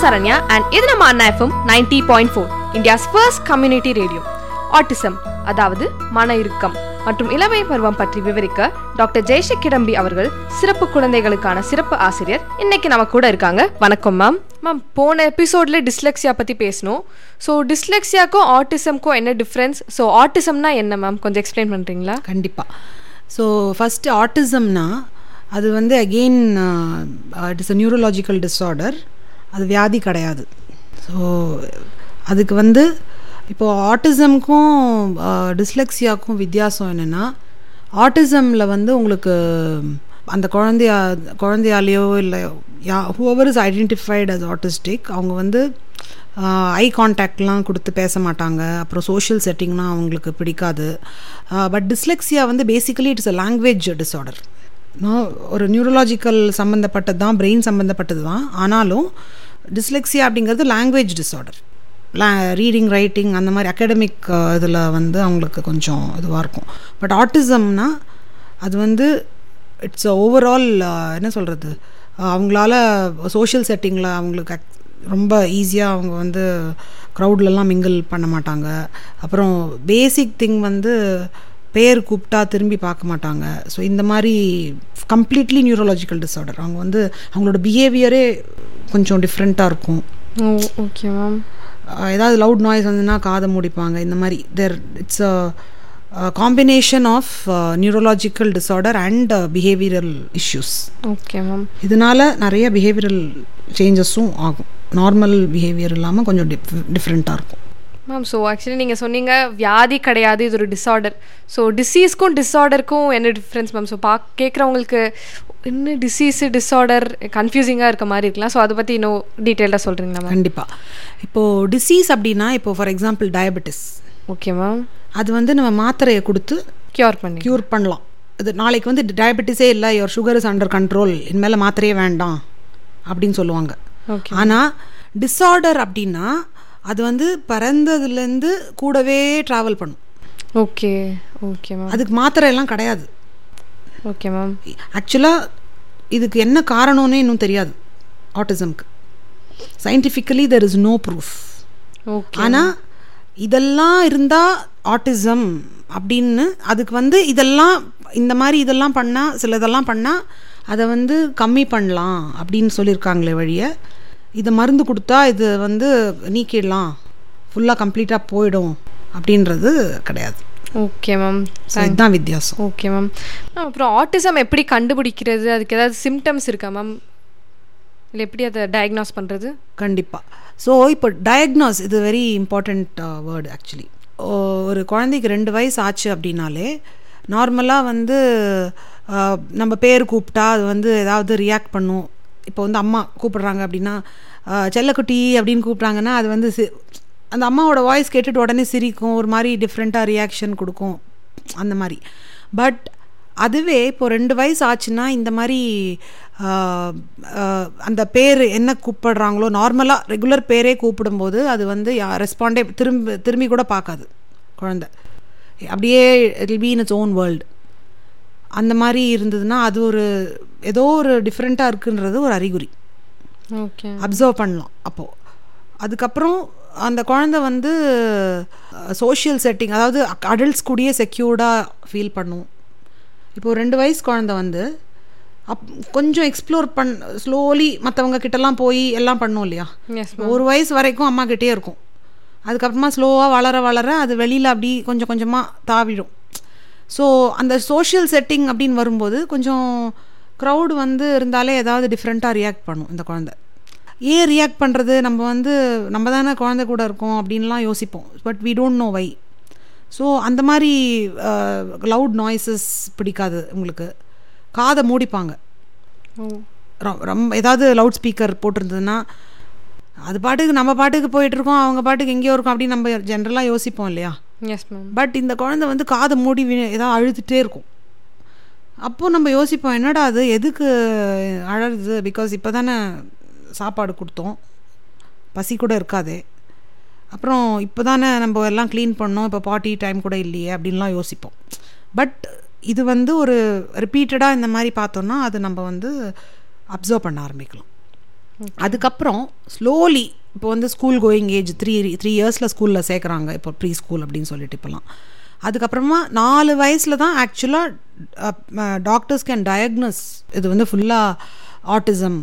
Saranya and இது நம்ம Anna FM ninety point four India's first community radio autism அதாவது மன இறுக்கம் மற்றும் இளமை பருவம் பற்றி விவரிக்க டாக்டர் ஜெயஷக் கிடம்பி அவர்கள் சிறப்பு குழந்தைகளுக்கான சிறப்பு ஆசிரியர். இன்னைக்கு நம்ம கூட இருக்காங்க. வணக்கம் மேம் மேம் போன எபிசோட்ல டிஸ்லெக்ஸியா பத்தி பேசணும் ஸோ டிஸ்லெக்ஸியாக்கும் ஆட்டிசம்க்கும் என்ன டிஃப்ரென்ஸ் ஸோ ஆட்டிசம்னா என்ன மேம் கொஞ்சம் எக்ஸ்பிளைன் பண்றீங்களா? கண்டிப்பாக ஸோ ஃபஸ்ட்டு ஆட்டிசம்னா அது வந்து again it is a neurological disorder அது வியாதி கிடையாது. ஸோ அதுக்கு வந்து இப்போது ஆட்டிசம்க்கும் டிஸ்லெக்ஸியாக்கும் வித்தியாசம் என்னென்னா ஆட்டிசமில் வந்து உங்களுக்கு அந்த குழந்தையா குழந்தையாலேயோ இல்லை ya whoever is identified as autistic அவங்க வந்து ஐ கான்டாக்ட்லாம் கொடுத்து பேச மாட்டாங்க. அப்புறம் சோஷியல் செட்டிங்னால் அவங்களுக்கு பிடிக்காது. பட் டிஸ்லெக்ஸியா வந்து basically it's a language disorder ஒரு நியூரலாஜிக்கல் சம்மந்தப்பட்டது தான் பிரெயின் சம்மந்தப்பட்டது தான் ஆனாலும் டிஸ்லெக்ஸியா அப்படிங்கிறது லாங்குவேஜ் டிஸார்டர் ரீடிங் ரைட்டிங் அந்த மாதிரி அகாடமிக் இதில் வந்து அவங்களுக்கு கொஞ்சம் இதுவாக இருக்கும். பட் ஆட்டிசம்னா அது வந்து இட்ஸ் ஓவரால் என்ன சொல்கிறது அவங்களால சோஷியல் செட்டிங்கில் அவங்களுக்கு ரொம்ப ஈஸியாக அவங்க வந்து க்ரௌட்லலாம் மிங்கிள் பண்ண மாட்டாங்க. அப்புறம் பேசிக் திங் வந்து பேர் கூப்பிட்டா திரும்பி பார்க்க மாட்டாங்க. ஸோ இந்த மாதிரி கம்ப்ளீட்லி நியூரலாஜிக்கல் டிஸார்டர் அவங்க வந்து அவங்களோட பிஹேவியரே கொஞ்சம் டிஃப்ரெண்ட்டாக இருக்கும். ஓகே மேம் ஏதாவது லவுட் நாய்ஸ் வந்துன்னா காதை மூடிப்பாங்க. இந்த மாதிரி there it's a combination of neurological disorder and behavioural issues okay ma'am இதனால நிறைய பிஹேவியரல் சேஞ்சஸும் ஆகும். நார்மல் பிஹேவியர் இல்லாமல் கொஞ்சம் டிஃப் டிஃப்ரெண்ட்டாக இருக்கும். மேம் ஸோ ஆக்சுவலி நீங்கள் சொன்னீங்க வியாதி கிடையாது இது ஒரு டிஸார்டர் ஸோ டிசீஸ்க்கும் டிஸார்டருக்கும் என்ன டிஃப்ரென்ஸ் மேம் ஸோ பா கேட்குறவங்களுக்கு என்ன டிசீஸு டிஸார்டர் கன்ஃபியூசிங்காக இருக்க மாதிரி இருக்கலாம். ஸோ அதை பற்றி இன்னும் டீட்டெயிலாக சொல்கிறீங்களா மேம் கண்டிப்பாக இப்போது டிசீஸ் அப்படின்னா இப்போ for example diabetes okay ma'am அது வந்து நம்ம மாத்திரையை கொடுத்து க்யூர் பண்ணி க்யூர் பண்ணலாம். இது நாளைக்கு வந்து டயபெட்டிஸே இல்லை your sugar is under control இனிமேல் மாத்திரையே வேண்டாம் அப்படின்னு சொல்லுவாங்க. ஓகே ஆனால் டிஸார்டர் அப்படின்னா அது வந்து பிறந்ததுலேருந்து கூடவே ட்ராவல் பண்ணும். Okay okay ma'am. அதுக்கு மாத்திரை எல்லாம் கிடையாது. Okay ma'am. ஆக்சுவலாக இதுக்கு என்ன காரணம்னே இன்னும் தெரியாது ஆட்டிசம்க்கு. Scientifically there is no proof okay. ஆனால் இதெல்லாம் இருந்தால் ஆட்டிசம் அப்படின்னு அதுக்கு வந்து இதெல்லாம் இந்த மாதிரி இதெல்லாம் பண்ணால் சில இதெல்லாம் பண்ணால் அதை வந்து கம்மி பண்ணலாம் அப்படின்னு சொல்லியிருக்காங்களே வழிய இதை மருந்து கொடுத்தா இது வந்து நீக்கிடலாம். ஃபுல்லாக கம்ப்ளீட்டாக போயிடும். அப்படின்றது கிடையாது. ஓகே மேம் இதுதான் வித்தியாசம். ஓகே மேம் அப்புறம் ஆட்டிசம் எப்படி கண்டுபிடிக்கிறது? அதுக்கு ஏதாவது சிம்டம்ஸ் இருக்கா மேம் இல்லை எப்படி அதை டயக்னாஸ் பண்ணுறது கண்டிப்பாக ஸோ இப்போ டயக்னாஸ் இது வெரி இம்பார்ட்டண்ட் வேர்டு ஆக்சுவலி ஒரு குழந்தைக்கு ரெண்டு வயசு ஆச்சு அப்படின்னாலே நார்மலாக வந்து நம்ம பேர் கூப்பிட்டா அது வந்து ஏதாவது ரியாக்ட் பண்ணும். இப்போ வந்து அம்மா கூப்பிட்றாங்க அப்படின்னா செல்லக்குட்டி அப்படின்னு கூப்பிட்றாங்கன்னா அது வந்து சி அந்த அம்மாவோட வாய்ஸ் கேட்டுட்டு உடனே சிரிக்கும் ஒரு மாதிரி டிஃப்ரெண்ட்டாக ரியாக்ஷன் கொடுக்கும் அந்த மாதிரி. பட் அதுவே இப்போ ரெண்டு வயசு ஆச்சுன்னா இந்த மாதிரி அந்த பேர் என்ன கூப்பிடுறாங்களோ நார்மலாக ரெகுலர் பேரே கூப்பிடும்போது அது வந்து ரெஸ்பாண்டே திரும்பி திரும்பி கூட பார்க்காது குழந்த. அப்படியே it be in its own world அந்த மாதிரி இருந்ததுன்னா அது ஒரு ஏதோ ஒரு டிஃப்ரெண்ட்டாக இருக்குன்றது ஒரு அறிகுறி. ஓகே அப்சர்வ் பண்ணலாம் அப்போது அதுக்கப்புறம் அந்த குழந்த வந்து சோஷியல் செட்டிங் அதாவது அடல்ட்ஸ் கூடயே செக்யூர்டாக ஃபீல் பண்ணும். இப்போது ரெண்டு வயசு குழந்த வந்து அப் கொஞ்சம் எக்ஸ்ப்ளோர் பண் ஸ்லோலி மற்றவங்க கிட்டலாம் போய் எல்லாம் பண்ணும் இல்லையா? ஒரு வயசு வரைக்கும் அம்மா கிட்டே இருக்கும். அதுக்கப்புறமா ஸ்லோவாக வளர வளர அது வெளியில் அப்படி கொஞ்சம் கொஞ்சமாக தாவிடும். ஸோ அந்த சோஷியல் செட்டிங் அப்படின்னு வரும்போது கொஞ்சம் க்ரௌடு வந்து இருந்தாலே ஏதாவது டிஃப்ரெண்ட்டாக ரியாக்ட் பண்ணும் இந்த குழந்த. ஏன் ரியாக்ட் பண்ணுறது நம்ம வந்து நம்ம தானே குழந்தை கூட இருக்கோம் அப்படின்லாம் யோசிப்போம். But we don't know why so அந்த மாதிரி லவுட் நாய்ஸஸ் பிடிக்காது உங்களுக்கு. காதை மூடிப்பாங்க. ரொம்ப ஏதாவது லவுட் ஸ்பீக்கர் போட்டிருந்ததுன்னா அது பாட்டுக்கு நம்ம பாட்டுக்கு போயிட்டுருக்கோம் அவங்க பாட்டுக்கு எங்கேயோ இருக்கும் அப்படின்னு நம்ம ஜென்ரலாக யோசிப்போம் இல்லையா? எஸ் மேம் பட் இந்த குழந்தை வந்து காதை மூடி ஏதாவது அழுதுகிட்டே இருக்கும். அப்போது நம்ம யோசிப்போம் என்னடா அது எதுக்கு அழகுது பிகாஸ் இப்போ தானே சாப்பாடு கொடுத்தோம். பசி கூட இருக்காதே. அப்புறம் இப்போ தானே நம்ம எல்லாம் க்ளீன் பண்ணோம். இப்போ பார்ட்டி டைம் கூட இல்லையே அப்படின்லாம் யோசிப்போம். பட் இது வந்து ஒரு ரிப்பீட்டடாக இந்த மாதிரி பார்த்தோன்னா அது நம்ம வந்து அப்சர்வ் பண்ண ஆரம்பிக்கலாம். அதுக்கப்புறம் ஸ்லோலி இப்போ வந்து school going age three three இயர்ஸில் ஸ்கூலில் சேர்க்குறாங்க. இப்போ ப்ரீ ஸ்கூல் அப்படின்னு சொல்லிட்டு இப்போலாம் அதுக்கப்புறமா நாலு வயசில் தான் ஆக்சுவலாக டாக்டர்ஸ் கேன் டயக்னஸ் இது வந்து ஃபுல்லாக ஆட்டிசம்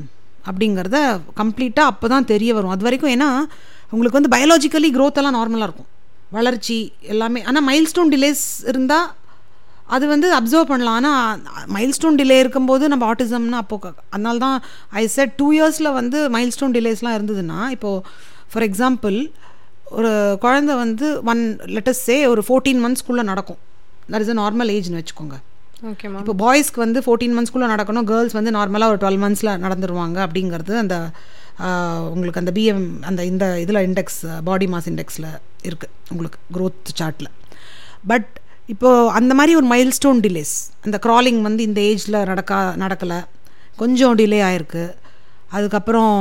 அப்படிங்கிறத கம்ப்ளீட்டாக அப்போ தான் தெரிய வரும். அது வரைக்கும் ஏன்னா உங்களுக்கு வந்து பயாலஜிக்கலி க்ரோத் எல்லாம் நார்மலாக இருக்கும். வளர்ச்சி எல்லாமே ஆனால் மைல்ஸ்டோன் டிலேஸ் இருந்தால் அது வந்து அப்சர்வ் பண்ணலாம். ஆனால் மைல்ஸ்டோன் டிலே இருக்கும்போது நம்ம ஆட்டிசம்னு அப்போ அதனால தான் ஐ செட் டூ இயர்ஸில் வந்து மைல்ஸ்டோன் டிலேஸ்லாம் இருந்ததுன்னா இப்போது ஃபார் எக்ஸாம்பிள் ஒரு குழந்தை வந்து ஒன் லெட்டஸ் சே ஒரு ஃபோர்டீன் மந்த்ஸ்க்குள்ளே நடக்கும். தட் இஸ் அ நார்மல் ஏஜ்னு வச்சுக்கோங்க. ஓகே இப்போ பாய்ஸ்க்கு வந்து ஃபோர்டீன் மந்த்ஸ்க்குள்ளே நடக்கணும் கேர்ள்ஸ் வந்து நார்மலாக ஒரு டுவெல் மந்த்ஸில் நடந்துருவாங்க அப்படிங்கிறது அந்த உங்களுக்கு அந்த பிஎம் அந்த இந்த இதில் இண்டெக்ஸ் பாடி மாஸ் இண்டெக்ஸில் இருக்குது உங்களுக்கு growth சார்ட்டில் பட் இப்போது அந்த மாதிரி ஒரு மைல்ஸ்டோன் டிலேஸ் அந்த க்ராலிங் வந்து இந்த ஏஜில் நடக்கா நடக்கலை கொஞ்சம் டிலே ஆயிருக்கு. அதுக்கப்புறம்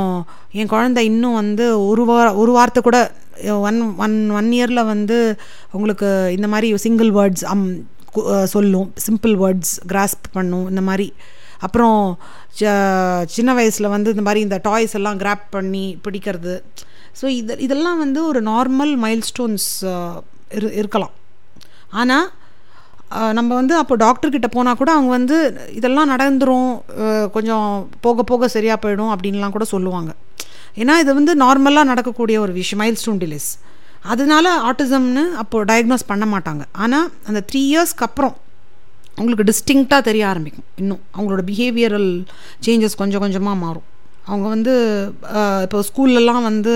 என் குழந்தை இன்னும் வந்து ஒரு வார ஒரு வாரத்தை கூட ஒன் ஒன் ஒன் இயரில் வந்து உங்களுக்கு இந்த மாதிரி சிங்கிள் வேர்ட்ஸ் அம் சொல்லும் சிம்பிள் வேர்ட்ஸ் கிராஸ்ப் பண்ணும் இந்த மாதிரி. அப்புறம் ச- சின்ன வயசில் வந்து இந்த மாதிரி இந்த டாய்ஸ் எல்லாம் கிராப் பண்ணி பிடிக்கிறது. ஸோ இது இதெல்லாம் வந்து ஒரு நார்மல் மைல்ஸ்டோன்ஸ் இரு இருக்கலாம். ஆனால் நம்ம வந்து அப்போ டாக்டர்கிட்ட போனால் கூட அவங்க வந்து இதெல்லாம் நடந்துரும் கொஞ்சம் போக போக சரியாக போயிடும் அப்படின்லாம் கூட சொல்லுவாங்க. ஏன்னா இது வந்து நார்மலாக நடக்கக்கூடிய ஒரு விஷயம் மைல்ஸ்டோன் டிலேஸ் அதனால ஆட்டிசம்னு அப்போது டயக்னோஸ் பண்ண மாட்டாங்க. ஆனால் அந்த த்ரீ இயர்ஸ்க்கு அப்புறம் அவங்களுக்கு டிஸ்டிங்க்டாக தெரிய ஆரம்பிக்கும். இன்னும் அவங்களோட பிஹேவியரல் சேஞ்சஸ் கொஞ்சம் கொஞ்சமாக மாறும். அவங்க வந்து இப்போ ஸ்கூல்லலாம் வந்து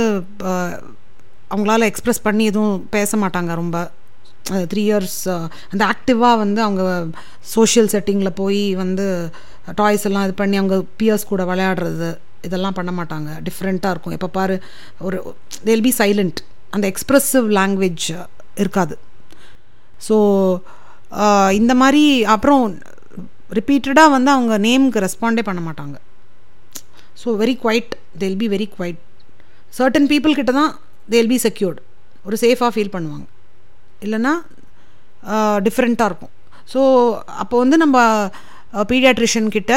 அவங்களால எக்ஸ்ப்ரெஸ் பண்ணி எதுவும் பேச மாட்டாங்க ரொம்ப. த்ரீ இயர்ஸ் அந்த ஆக்டிவாக வந்து அவங்க சோஷியல் செட்டிங்கில் போய் வந்து டாய்ஸ் எல்லாம் இது பண்ணி அவங்க பியர்ஸ் கூட விளையாடுறது இதெல்லாம் பண்ண மாட்டாங்க. டிஃப்ரெண்ட்டாக இருக்கும். எப்போ பாரு ஒரு தேல் பி சைலண்ட் அந்த எக்ஸ்ப்ரெசிவ் லாங்குவேஜ் இருக்காது. ஸோ இந்த மாதிரி அப்புறம் ரிப்பீட்டடாக வந்து அவங்க நேமுக்கு ரெஸ்பாண்டே பண்ண மாட்டாங்க. So very quiet they'll be very quiet certain people கிட்ட தான் தேல் பி செக்யூர்டு ஒரு சேஃபாக ஃபீல் பண்ணுவாங்க. இல்லைன்னா டிஃப்ரெண்ட்டாக இருக்கும். ஸோ அப்போ வந்து நம்ம பீடியாட்ரிஷியன் கிட்ட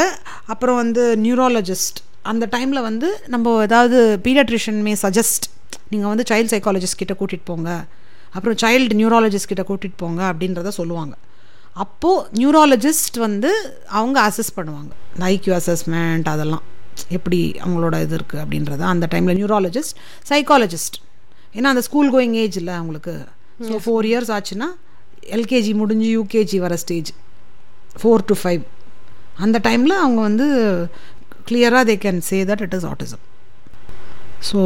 அப்புறம் வந்து நியூராலஜிஸ்ட் அந்த டைமில் வந்து நம்ம ஏதாவது பீடியாட்ரிஷியன் மே சஜஸ்ட் நீங்கள் வந்து சைல்டு சைக்காலஜிஸ்ட் கிட்ட கூட்டிகிட்டு போங்க. அப்புறம் சைல்டு நியூராலஜிஸ்ட் கிட்ட கூட்டிகிட்டு போங்க அப்படின்றத சொல்லுவாங்க. அப்போது நியூராலஜிஸ்ட் வந்து அவங்க அசஸ் பண்ணுவாங்க. இந்த ஐக்யூ அசஸ்மெண்ட் அதெல்லாம். எப்படி அவங்களோட இது இருக்குது அப்படின்றத. அந்த டைமில் நியூராலஜிஸ்ட் சைக்காலஜிஸ்ட் ஏன்னா அந்த ஸ்கூல் கோயிங் ஏஜ் இல்லை அவங்களுக்கு. ஸோ ஃபோர் இயர்ஸ் ஆச்சுன்னா எல்கேஜி முடிஞ்சு யூகேஜி வர ஸ்டேஜ் ஃபோர் டு ஃபைவ் அந்த டைமில் அவங்க வந்து கிளியராக they can say that it is autism so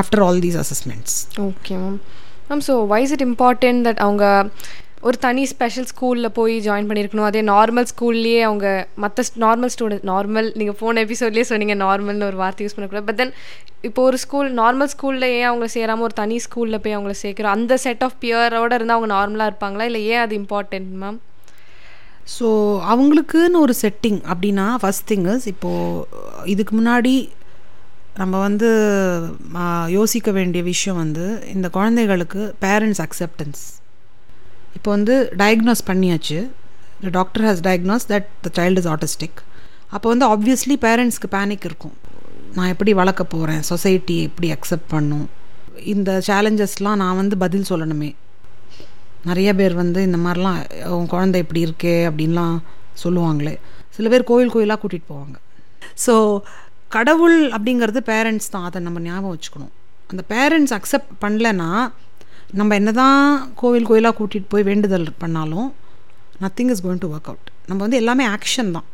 after all these assessments okay ma'am ma'am so why's it important that அவங்க ஒரு தனி ஸ்பெஷல் ஸ்கூலில் போய் ஜாயின் பண்ணியிருக்கணும் அதே நார்மல் ஸ்கூல்லேயே அவங்க மற்ற நார்மல் ஸ்டூடெண்ட் நார்மல் நீங்கள் போன எபிசோட்லேயே சொன்னீங்க நார்மல்னு ஒரு வார்த்தை யூஸ் பண்ணக்கூடாது. பட் தென் இப்போ ஒரு ஸ்கூல் நார்மல் ஸ்கூலில் ஏன் அவங்கள சேராமல் ஒரு தனி ஸ்கூலில் போய் அவங்கள சேர்க்குறோம்? அந்த செட் ஆஃப் பியரோட இருந்தால் அவங்க நார்மலாக இருப்பாங்களா? இல்லை ஏன் அது இம்பார்ட்டன்ட் மேம் ஸோ அவங்களுக்குன்னு ஒரு செட்டிங் அப்படின்னா ஃபஸ்ட் திங்கஸ் இப்போது இதுக்கு முன்னாடி நம்ம வந்து யோசிக்க வேண்டிய விஷயம் வந்து இந்த குழந்தைகளுக்கு பேரண்ட்ஸ் அக்செப்டன்ஸ் இப்போ வந்து டயக்னோஸ் பண்ணியாச்சு. The doctor has diagnosed that the child is autistic அப்போ வந்து ஆப்வியஸ்லி பேரண்ட்ஸ்க்கு பேனிக் இருக்கும். நான் எப்படி வளர்க்க போகிறேன் சொசைட்டி எப்படி அக்செப்ட் பண்ணும்? இந்த சேலஞ்சஸ்லாம் நான் வந்து பதில் சொல்லணுமே. நிறைய பேர் வந்து இந்த மாதிரிலாம் உன் குழந்தை இப்படி இருக்கே அப்படின்லாம் சொல்லுவாங்களே. சில பேர் கோயில் கோயிலாக கூட்டிகிட்டு போவாங்க. ஸோ கடவுள் அப்படிங்கிறது பேரண்ட்ஸ் தான். அதை நம்ம ஞாபகம் வச்சுக்கணும். அந்த பேரண்ட்ஸ் அக்செப்ட் பண்ணலன்னா நம்ம என்ன தான் கோவில் கோயிலாக கூட்டிகிட்டு போய் வேண்டுதல் பண்ணாலும் nothing is going to work out நம்ம வந்து எல்லாமே ஆக்ஷன் தான்.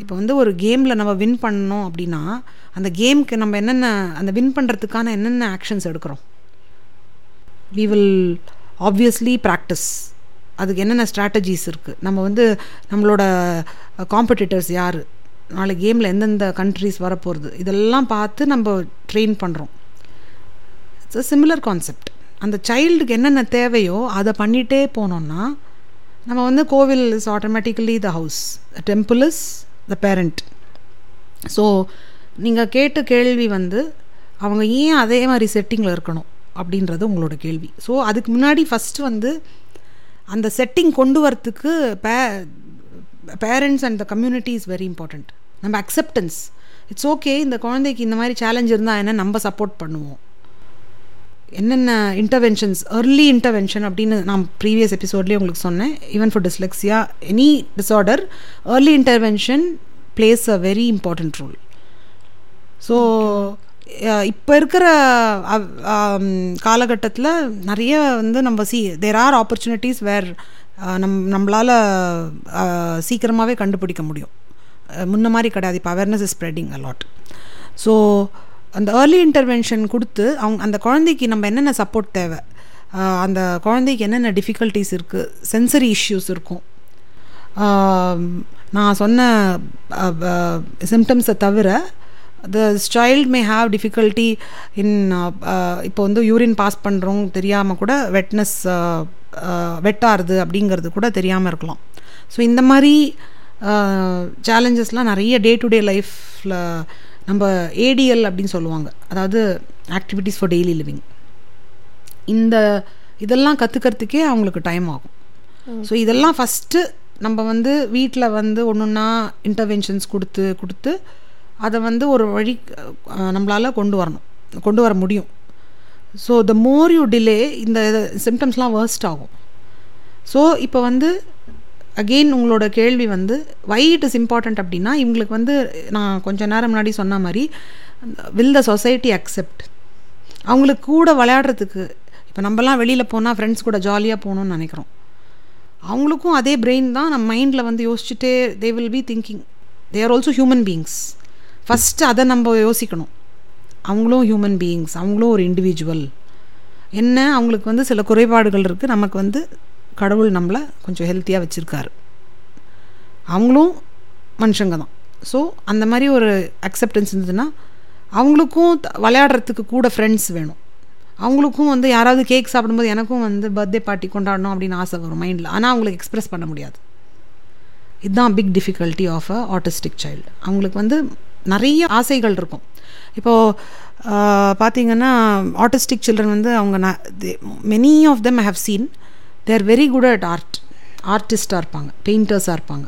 இப்போ வந்து ஒரு கேமில் நம்ம வின் பண்ணோம் அப்படின்னா அந்த கேம்க்கு நம்ம என்னென்ன அந்த வின் பண்ணுறதுக்கான என்னென்ன ஆக்ஷன்ஸ் எடுக்கிறோம்? வி வில் ஆப்வியஸ்லி ப்ராக்டிஸ் அதுக்கு என்னென்ன ஸ்ட்ராட்டஜிஸ் இருக்குது நம்ம வந்து நம்மளோட காம்படிட்டர்ஸ் யார்? நாளை கேமில் எந்தெந்த கண்ட்ரிஸ் வரப்போகிறது இதெல்லாம் பார்த்து நம்ம ட்ரெயின் பண்ணுறோம் இட்ஸ் அ சிமிலர் கான்செப்ட் அந்த சைல்டுக்கு என்னென்ன தேவையோ அதை பண்ணிகிட்டே போனோம்னா நம்ம வந்து கோவில் is automatically the house the temple is the parent so நீங்கள் கேட்ட கேள்வி வந்து அவங்க ஏன் அதே மாதிரி செட்டிங்கில் இருக்கணும்? அப்படின்றது உங்களோட கேள்வி. ஸோ அதுக்கு முன்னாடி ஃபஸ்ட்டு வந்து அந்த செட்டிங் கொண்டு வரத்துக்கு பே parents and the community is very important நம்ம அக்செப்டன்ஸ் இட்ஸ் ஓகே இந்த குழந்தைக்கு இந்த மாதிரி சேலஞ்ச் இருந்தால் என்ன நம்ம சப்போர்ட் பண்ணுவோம். என்னென்ன இன்டர்வென்ஷன்ஸ் ஏர்லி இன்டர்வென்ஷன் அப்படின்னு நான் ப்ரீவியஸ் எபிசோட்லேயே உங்களுக்கு சொன்னேன். Even for dyslexia any disorder early intervention plays a very important role so இப்போ இருக்கிற காலகட்டத்தில் நிறைய வந்து நம்ம see there are opportunities where நம் நம்மளால் சீக்கிரமாகவே கண்டுபிடிக்க முடியும். முன்ன மாதிரி கிடையாது. இப்போ awareness is spreading a lot so அந்த ஏர்லி இன்டர்வென்ஷன் கொடுத்து அவங்க அந்த குழந்தைக்கு நம்ம என்னென்ன சப்போர்ட் தேவை? அந்த குழந்தைக்கு என்னென்ன டிஃபிகல்ட்டிஸ் இருக்குது சென்சரி இஷ்யூஸ் இருக்கும். நான் சொன்ன சிம்டம்ஸை தவிர the child may have difficulty in இப்போ வந்து யூரின் பாஸ் பண்ணுறோம் தெரியாமல் கூட வெட்னஸ் வெட்டாருது அப்படிங்கிறது கூட தெரியாமல் இருக்கலாம். ஸோ இந்த மாதிரி சேலஞ்சஸ்லாம் நிறைய டே டு டே லைஃப்பில் நம்ம ஏடிஎல் அப்படின்னு சொல்லுவாங்க. அதாவது ஆக்டிவிட்டீஸ் ஃபார் டெய்லி லிவிங் இந்த இதெல்லாம் கற்றுக்கிறதுக்கே அவங்களுக்கு டைம் ஆகும். ஸோ இதெல்லாம் ஃபஸ்ட்டு நம்ம வந்து வீட்டில் வந்து ஒன்று ஒன்றா இன்டர்வென்ஷன்ஸ் கொடுத்து கொடுத்து அதை வந்து ஒரு வழி நம்மளால் கொண்டு வரணும். கொண்டு வர முடியும். So the more you delay இந்த சிம்டம்ஸ்லாம் வேர்ஸ்ட் ஆகும். ஸோ இப்போ வந்து அகெயின் உங்களோட கேள்வி வந்து வை இட் இஸ் இம்பார்ட்டண்ட் அப்படின்னா இவங்களுக்கு வந்து நான் கொஞ்சம் நேரம் முன்னாடி சொன்ன மாதிரி வில் த சொசைட்டி அக்செப்ட் அவங்களுக்கு கூட விளையாடுறதுக்கு இப்போ நம்மலாம் வெளியில் போனால் ஃப்ரெண்ட்ஸ் கூட ஜாலியாக போகணும்னு நினைக்கிறோம். அவங்களுக்கும் அதே பிரெயின் தான் நம்ம மைண்டில் வந்து யோசிச்சுட்டே they will be thinking they are also human beings first அதை நம்ம யோசிக்கணும். அவங்களும் ஹியூமன் பீயிங்ஸ் அவங்களும் ஒரு இண்டிவிஜுவல் என்ன? அவங்களுக்கு வந்து சில குறைபாடுகள் இருக்குது நமக்கு வந்து கடவுள் நம்மளை கொஞ்சம் ஹெல்த்தியாக வச்சுருக்காரு. அவங்களும் மனுஷங்க தான். ஸோ அந்த மாதிரி ஒரு அக்செப்டன்ஸ் இருந்ததுன்னா அவங்களுக்கும் த- விளையாடுறதுக்கு கூட ஃப்ரெண்ட்ஸ் வேணும். அவங்களுக்கும் வந்து யாராவது கேக் சாப்பிடும்போது எனக்கும் வந்து பர்த்டே பார்ட்டி கொண்டாடணும் அப்படின்னு ஆசை வரும் மைண்டில் ஆனால் அவங்களுக்கு எக்ஸ்பிரஸ் பண்ண முடியாது. இதுதான் big difficulty of a autistic child அவங்களுக்கு வந்து நிறைய ஆசைகள் இருக்கும். இப்போது பார்த்தீங்கன்னா ஆட்டிஸ்டிக் சில்ட்ரன் வந்து அவங்க many of them have seen they're very good at art ஆர்டிஸ்டாக இருப்பாங்க பெயிண்டர்ஸாக இருப்பாங்க.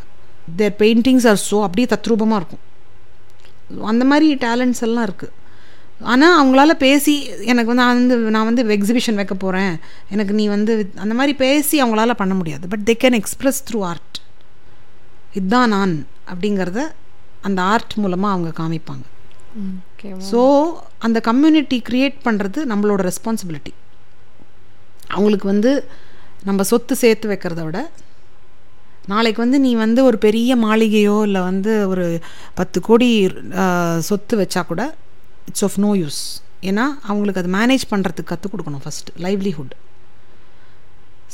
தேர் பெயிண்டிங்ஸ் ஆர் ஸோ அப்படியே தத்ரூபமாக இருக்கும். அந்த மாதிரி டேலண்ட்ஸ் எல்லாம் இருக்குது ஆனால் அவங்களால பேசி எனக்கு வந்து நான் வந்து நான் வந்து எக்ஸிபிஷன் வைக்க போகிறேன் எனக்கு நீ வந்து அந்த மாதிரி பேசி அவங்களால பண்ண முடியாது. But they can express through art இதுதான் நான் அப்படிங்கிறத அந்த ஆர்ட் மூலமாக அவங்க காமிப்பாங்க. ஓகே ஸோ அந்த கம்யூனிட்டி க்ரியேட் பண்ணுறது நம்மளோட ரெஸ்பான்சிபிலிட்டி அவங்களுக்கு வந்து நம்ம சொத்து சேர்த்து வைக்கிறத விட நாளைக்கு வந்து நீ வந்து ஒரு பெரிய மாளிகையோ இல்லை வந்து ஒரு பத்து கோடி சொத்து வச்சா கூட இட்ஸ் ஆஃப் நோ யூஸ் ஏன்னா அவங்களுக்கு அது மேனேஜ் பண்ணுறதுக்கு கற்றுக் கொடுக்கணும் ஃபஸ்ட்டு லைவ்லிஹுட்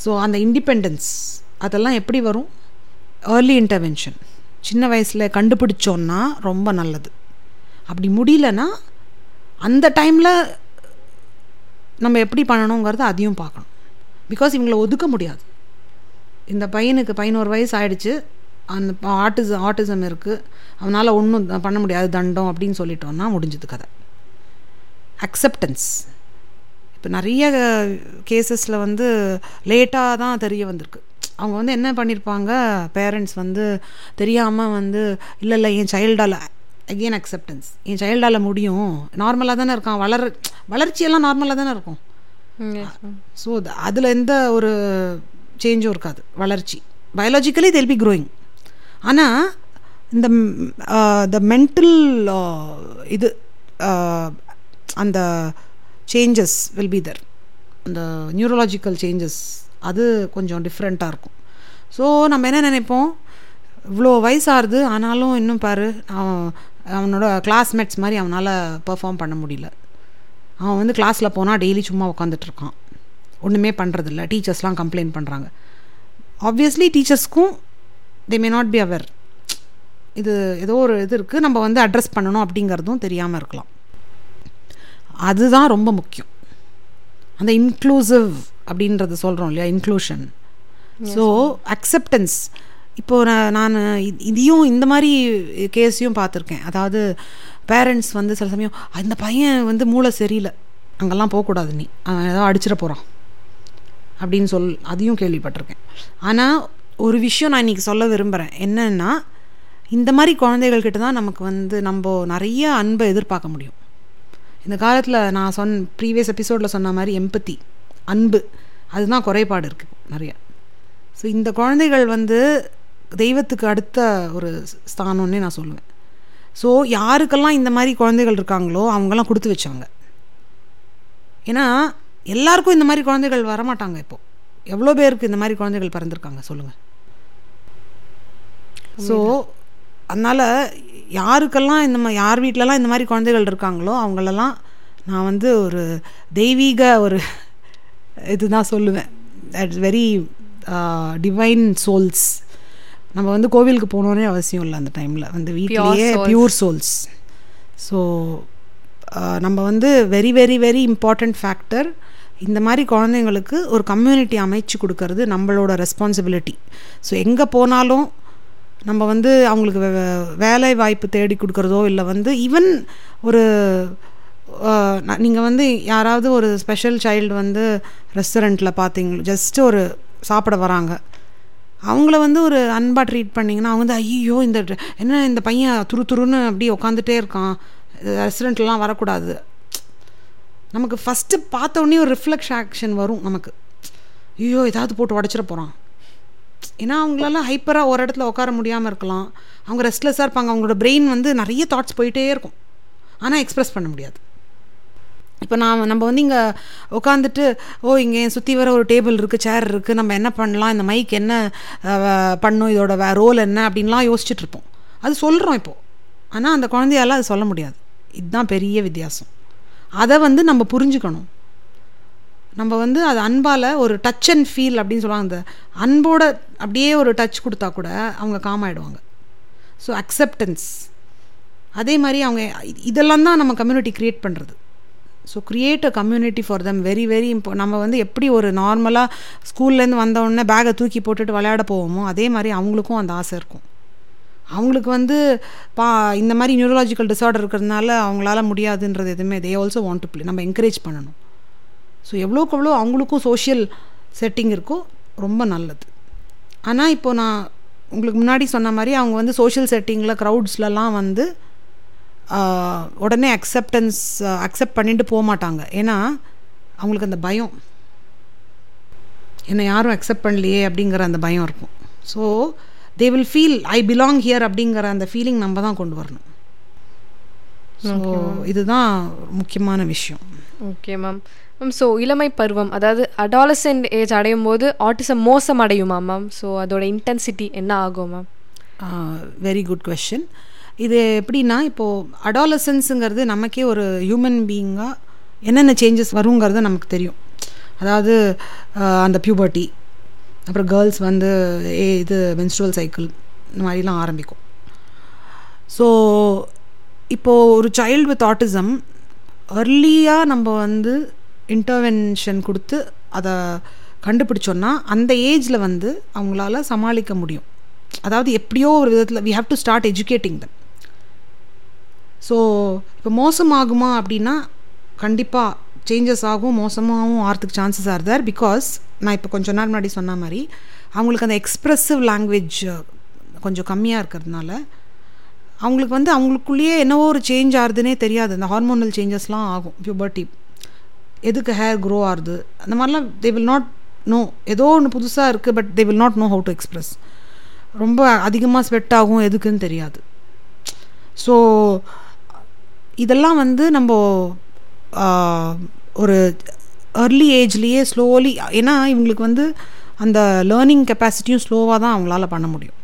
ஸோ அந்த இண்டிபெண்டன்ஸ் அதெல்லாம் எப்படி வரும்? ஏர்லி இன்டர்வென்ஷன் சின்ன வயசில் கண்டுபிடிச்சோன்னா ரொம்ப நல்லது. அப்படி முடியலன்னா அந்த டைமில் நம்ம எப்படி பண்ணணுங்கிறத அதையும் பார்க்கணும். பிகாஸ் இவங்கள ஒதுக்க முடியாது. இந்த பையனுக்கு பதினோரு வயசு ஆயிடுச்சு. அந்த ஆட்டிசம் ஆட்டிசம் இருக்குது அவனால் ஒன்றும் பண்ண முடியாது தண்டம் அப்படின்னு சொல்லிட்டோன்னா முடிஞ்சது கதை. அக்செப்டன்ஸ் இப்போ நிறைய கேசஸில் வந்து லேட்டாக தான் தெரிய வந்திருக்கு. அவங்க வந்து என்ன பண்ணியிருப்பாங்க பேரண்ட்ஸ் வந்து தெரியாமல் வந்து இல்லை இல்லை என் சைல்டால் அகெயின் அக்செப்டன்ஸ் என் சைல்டால் முடியும். நார்மலாக தானே இருக்கான். வளர வளர்ச்சியெல்லாம் நார்மலாக தானே இருக்கும். ஸோ அதில் எந்த ஒரு சேஞ்சும் இருக்காது. வளர்ச்சி. பயாலஜிக்கலி தெல் பி க்ரோயிங் ஆனால் இந்த த மென்டல் இது அந்த சேஞ்சஸ் வில் பி தர் அந்த நியூரலாஜிக்கல் சேஞ்சஸ் அது கொஞ்சம் டிஃப்ரெண்ட்டாக இருக்கும். ஸோ நம்ம என்ன நினைப்போம்? இவ்வளோ வயசாகுது ஆனாலும் இன்னும் பாரு அவன் அவனோட கிளாஸ்மேட்ஸ் மாதிரி அவனால் பெர்ஃபார்ம் பண்ண முடியல. அவன் வந்து கிளாஸில் போனால் டெய்லி சும்மா உட்காந்துட்ருக்கான் ஒன்றுமே பண்ணுறதில்ல டீச்சர்ஸ்லாம் கம்ப்ளைண்ட் பண்ணுறாங்க obviously டீச்சர்ஸ்க்கும் they may not be aware இது ஏதோ ஒரு இது இருக்குது நம்ம வந்து அட்ரஸ் பண்ணணும் அப்படிங்கிறதும் தெரியாமல் இருக்கலாம். அதுதான் ரொம்ப முக்கியம். அந்த இன்க்ளூசிவ் அப்படின்றது சொல்கிறோம் இல்லையா? இன்க்ளூஷன் ஸோ அக்செப்டன்ஸ் இப்போது நான் நான் இதையும் இந்த மாதிரி கேஸையும் பார்த்துருக்கேன். அதாவது பேரண்ட்ஸ் வந்து சில சமயம் அந்த பையன் வந்து மூளை சரியில்லை. அங்கெல்லாம் போகக்கூடாது நீ. அவன் ஏதோ அடிச்சிட போகிறான் அப்படின்னு சொல் அதையும் கேள்விப்பட்டிருக்கேன். ஆனால் ஒரு விஷயம் நான் இன்றைக்கி சொல்ல விரும்புகிறேன் என்னன்னா இந்த மாதிரி குழந்தைகள்கிட்ட தான் நமக்கு வந்து நம்ம நிறைய அன்பை எதிர்பார்க்க முடியும். இந்த காலத்தில் நான் சொன் ப்ரீவியஸ் எபிசோடில் சொன்ன மாதிரி எம்பத்தி அன்பு அதுதான் குறைபாடு இருக்குது நிறைய. ஸோ இந்த குழந்தைகள் வந்து தெய்வத்துக்கு அடுத்த ஒரு ஸ்தானம்னே நான் சொல்லுவேன். ஸோ யாருக்கெல்லாம் இந்த மாதிரி குழந்தைகள் இருக்காங்களோ அவங்கெல்லாம் கொடுத்து வச்சாங்க. ஏன்னா எல்லாருக்கும் இந்த மாதிரி குழந்தைகள் வரமாட்டாங்க இப்போது எவ்வளோ பேருக்கு இந்த மாதிரி குழந்தைகள் பிறந்திருக்காங்க சொல்லுங்கள் ஸோ அதனால் யாருக்கெல்லாம் இந்த மா யார் வீட்டிலலாம் இந்த மாதிரி குழந்தைகள் இருக்காங்களோ அவங்களெல்லாம் நான் வந்து ஒரு தெய்வீக ஒரு இதுதான் சொல்லுவேன். தட்ஸ் வெரி டிவைன் சோல்ஸ் நம்ம வந்து கோவிலுக்கு போகணுன்னே அவசியம் இல்லை அந்த டைமில் வந்து வீட்டிலேயே souls. பியூர் சோல்ஸ் ஸோ நம்ம வந்து very very very important factor இந்த மாதிரி குழந்தைங்களுக்கு ஒரு கம்யூனிட்டி அமைச்சு கொடுக்கறது நம்மளோட ரெஸ்பான்சிபிலிட்டி ஸோ எங்கே போனாலும் நம்ம வந்து அவங்களுக்கு வே- வேலை வாய்ப்பு தேடி கொடுக்குறதோ இல்லை வந்து ஈவன் ஒரு நீங்கள் வந்து யாராவது ஒரு ஸ்பெஷல் சைல்டு வந்து ரெஸ்டாரண்ட்டில் பார்த்தீங்க ஜஸ்ட் ஒரு சாப்பிட வராங்க. அவங்கள வந்து ஒரு அன்பாக ட்ரீட் பண்ணிங்கன்னா அவங்க வந்து ஐயோ இந்த என்ன இந்த பையன் துரு துருன்னு அப்படியே உட்காந்துட்டே இருக்கான். ரெஸ்டாரண்ட்லாம் வரக்கூடாது. நமக்கு ஃபஸ்ட்டு பார்த்த உடனே ஒரு ரிஃப்ளெக்ஷன் ஆக்ஷன் வரும் நமக்கு. ஐயோ ஏதாவது போட்டு உடச்சிட போகிறான் ஏன்னா அவங்களால ஹைப்பராக ஒரு இடத்துல உட்கார முடியாமல் இருக்கலாம். அவங்க ரெஸ்ட்லெஸ்ஸாக இருப்பாங்க. அவங்களோட பிரெயின் வந்து நிறைய தாட்ஸ் போயிட்டே இருக்கும். ஆனால் எக்ஸ்ப்ரெஸ் பண்ண முடியாது. இப்போ நான் நம்ம வந்து இங்கே உட்காந்துட்டு ஓ இங்கே சுற்றி வர ஒரு டேபிள் இருக்குது சேர் இருக்குது நம்ம என்ன பண்ணலாம்? இந்த மைக் என்ன பண்ணும்? இதோட வே ரோல் என்ன? அப்படின்லாம் யோசிச்சுட்டு இருப்போம். அது சொல்கிறோம் இப்போது ஆனால் அந்த குழந்தையால அது சொல்ல முடியாது. இதுதான் பெரிய வித்தியாசம். அதை வந்து நம்ம புரிஞ்சுக்கணும். நம்ம வந்து அது அன்பால் ஒரு டச் அண்ட் ஃபீல் அப்படின்னு சொல்லுவாங்க. அந்த அன்போட அப்படியே ஒரு டச் கொடுத்தா கூட அவங்க காமாயிடுவாங்க ஸோ அக்செப்டன்ஸ் அதே மாதிரி அவங்க இதெல்லாம் தான் நம்ம கம்யூனிட்டி க்ரியேட் பண்ணுறது so create a community for them very very இம்போ நம்ம வந்து எப்படி ஒரு நார்மலாக ஸ்கூல்லேருந்து வந்தவுடனே பேகை தூக்கி போட்டுட்டு விளையாட போவோமோ அதே மாதிரி அவங்களுக்கும் அந்த ஆசை இருக்கும். அவங்களுக்கு வந்து பா இந்த மாதிரி நியூரலாஜிக்கல் டிசார்டர் இருக்கிறதுனால அவங்களால முடியாதுன்றது எதுவுமே they also want to play நம்ம என்கரேஜ் பண்ணணும். ஸோ எவ்வளோக்கு எவ்வளோ அவங்களுக்கும் சோஷியல் செட்டிங் இருக்கோ ரொம்ப நல்லது. ஆனால் இப்போ நான் உங்களுக்கு முன்னாடி சொன்ன மாதிரி அவங்க வந்து சோஷியல் செட்டிங்கில் க்ரௌட்ஸ்லலாம் வந்து உடனே அக்செப்டன்ஸ் அக்செப்ட் பண்ணிட்டு போக மாட்டாங்க. ஏன்னா அவங்களுக்கு அந்த பயம். என்னை யாரும் அக்செப்ட் பண்ணலையே அப்படிங்கிற அந்த பயம் இருக்கும். So they will feel I belong here அப்படிங்கிற அந்த ஃபீலிங் நம்ம தான் கொண்டு வரணும். ஸோ இதுதான் முக்கியமான விஷயம். ஓகே மேம் மேம் ஸோ இளமை பருவம் அதாவது அடாலசென்ட் ஏஜ் அடையும் போது ஆட்டிசம் மோசம் அடையுமா மேம் ஸோ அதோட இன்டென்சிட்டி என்ன ஆகும் மேம் வெரி குட் கொஷின் இது எப்படின்னா இப்போது அடாலசன்ஸுங்கிறது நமக்கே ஒரு ஹியூமன் பீயிங்காக என்னென்ன சேஞ்சஸ் வருங்கிறது நமக்கு தெரியும். அதாவது அந்த பியூபர்ட்டி அப்புறம் கேர்ள்ஸ் வந்து ஏ இது மென்ஸ்ட்ரல் சைக்கிள் இந்த மாதிரிலாம் ஆரம்பிக்கும். ஸோ இப்போது ஒரு சைல்டு வித் ஆட்டிசம் அர்லியாக நம்ம வந்து இன்டர்வென்ஷன் கொடுத்து அதை கண்டுபிடிச்சோன்னா அந்த ஏஜில் வந்து அவங்களால சமாளிக்க முடியும். அதாவது எப்படியோ ஒரு விதத்தில் we have to start educating them. So இப்போ மோசமாகுமா அப்படின்னா கண்டிப்பாக சேஞ்சஸ் ஆகும் மோசமாகவும் ஆகிறதுக்கு சான்சஸ் ஆர் தேர் பிகாஸ் நான் இப்போ கொஞ்சம் நாள் முன்னாடி சொன்ன மாதிரி அவங்களுக்கு அந்த எக்ஸ்ப்ரெசிவ் லாங்குவேஜ் கொஞ்சம் கம்மியாக இருக்கிறதுனால அவங்களுக்கு வந்து அவங்களுக்குள்ளேயே என்னவோ ஒரு சேஞ்ச் ஆகுதுன்னே தெரியாது. அந்த ஹார்மோனல் சேஞ்சஸ்லாம் ஆகும் பியூபர்ட்டி எதுக்கு ஹேர் க்ரோ ஆகுது? அந்த மாதிரிலாம் தே வில் நாட் நோ ஏதோ ஒன்று புதுசாக இருக்குது but they will not know how to express ரொம்ப அதிகமாக ஸ்வெட் ஆகும் எதுக்குன்னு தெரியாது. ஸோ இதெல்லாம் வந்து நம்ம ஒரு ஏர்லி ஏஜ்லேயே ஸ்லோலி ஏன்னா இவங்களுக்கு வந்து அந்த லேர்னிங் கெப்பாசிட்டியும் ஸ்லோவாக தான் அவங்களால பண்ண முடியும்.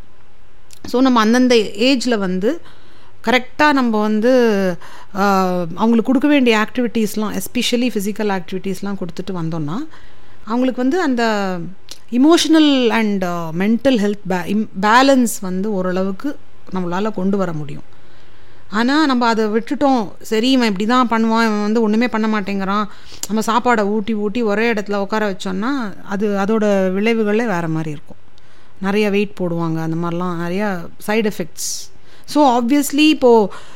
ஸோ நம்ம அந்தந்த ஏஜில் வந்து கரெக்டாக நம்ம வந்து அவங்களுக்கு கொடுக்க வேண்டிய ஆக்டிவிட்டீஸ்லாம் எஸ்பெஷலி ஃபிசிக்கல் ஆக்டிவிட்டீஸ்லாம் கொடுத்துட்டு வந்தோம்னா அவங்களுக்கு வந்து அந்த இமோஷனல் அண்ட் மென்டல் ஹெல்த் பே இம் பேலன்ஸ் வந்து ஓரளவுக்கு நம்மளால் கொண்டு வர முடியும். ஆனால் நம்ம அதை விட்டுட்டோம். சரி இவன் இப்படி தான் பண்ணுவான் இவன் வந்து ஒன்றுமே பண்ண மாட்டேங்கிறான். நம்ம சாப்பாடை ஊட்டி ஊட்டி ஒரே இடத்துல உட்கார வச்சோன்னா அது அதோட விளைவுகளே வேறு மாதிரி இருக்கும். நிறைய வெயிட் போடுவாங்க அந்த மாதிரிலாம் நிறையா சைடு எஃபெக்ட்ஸ் ஸோ ஆப்வியஸ்லி இப்போது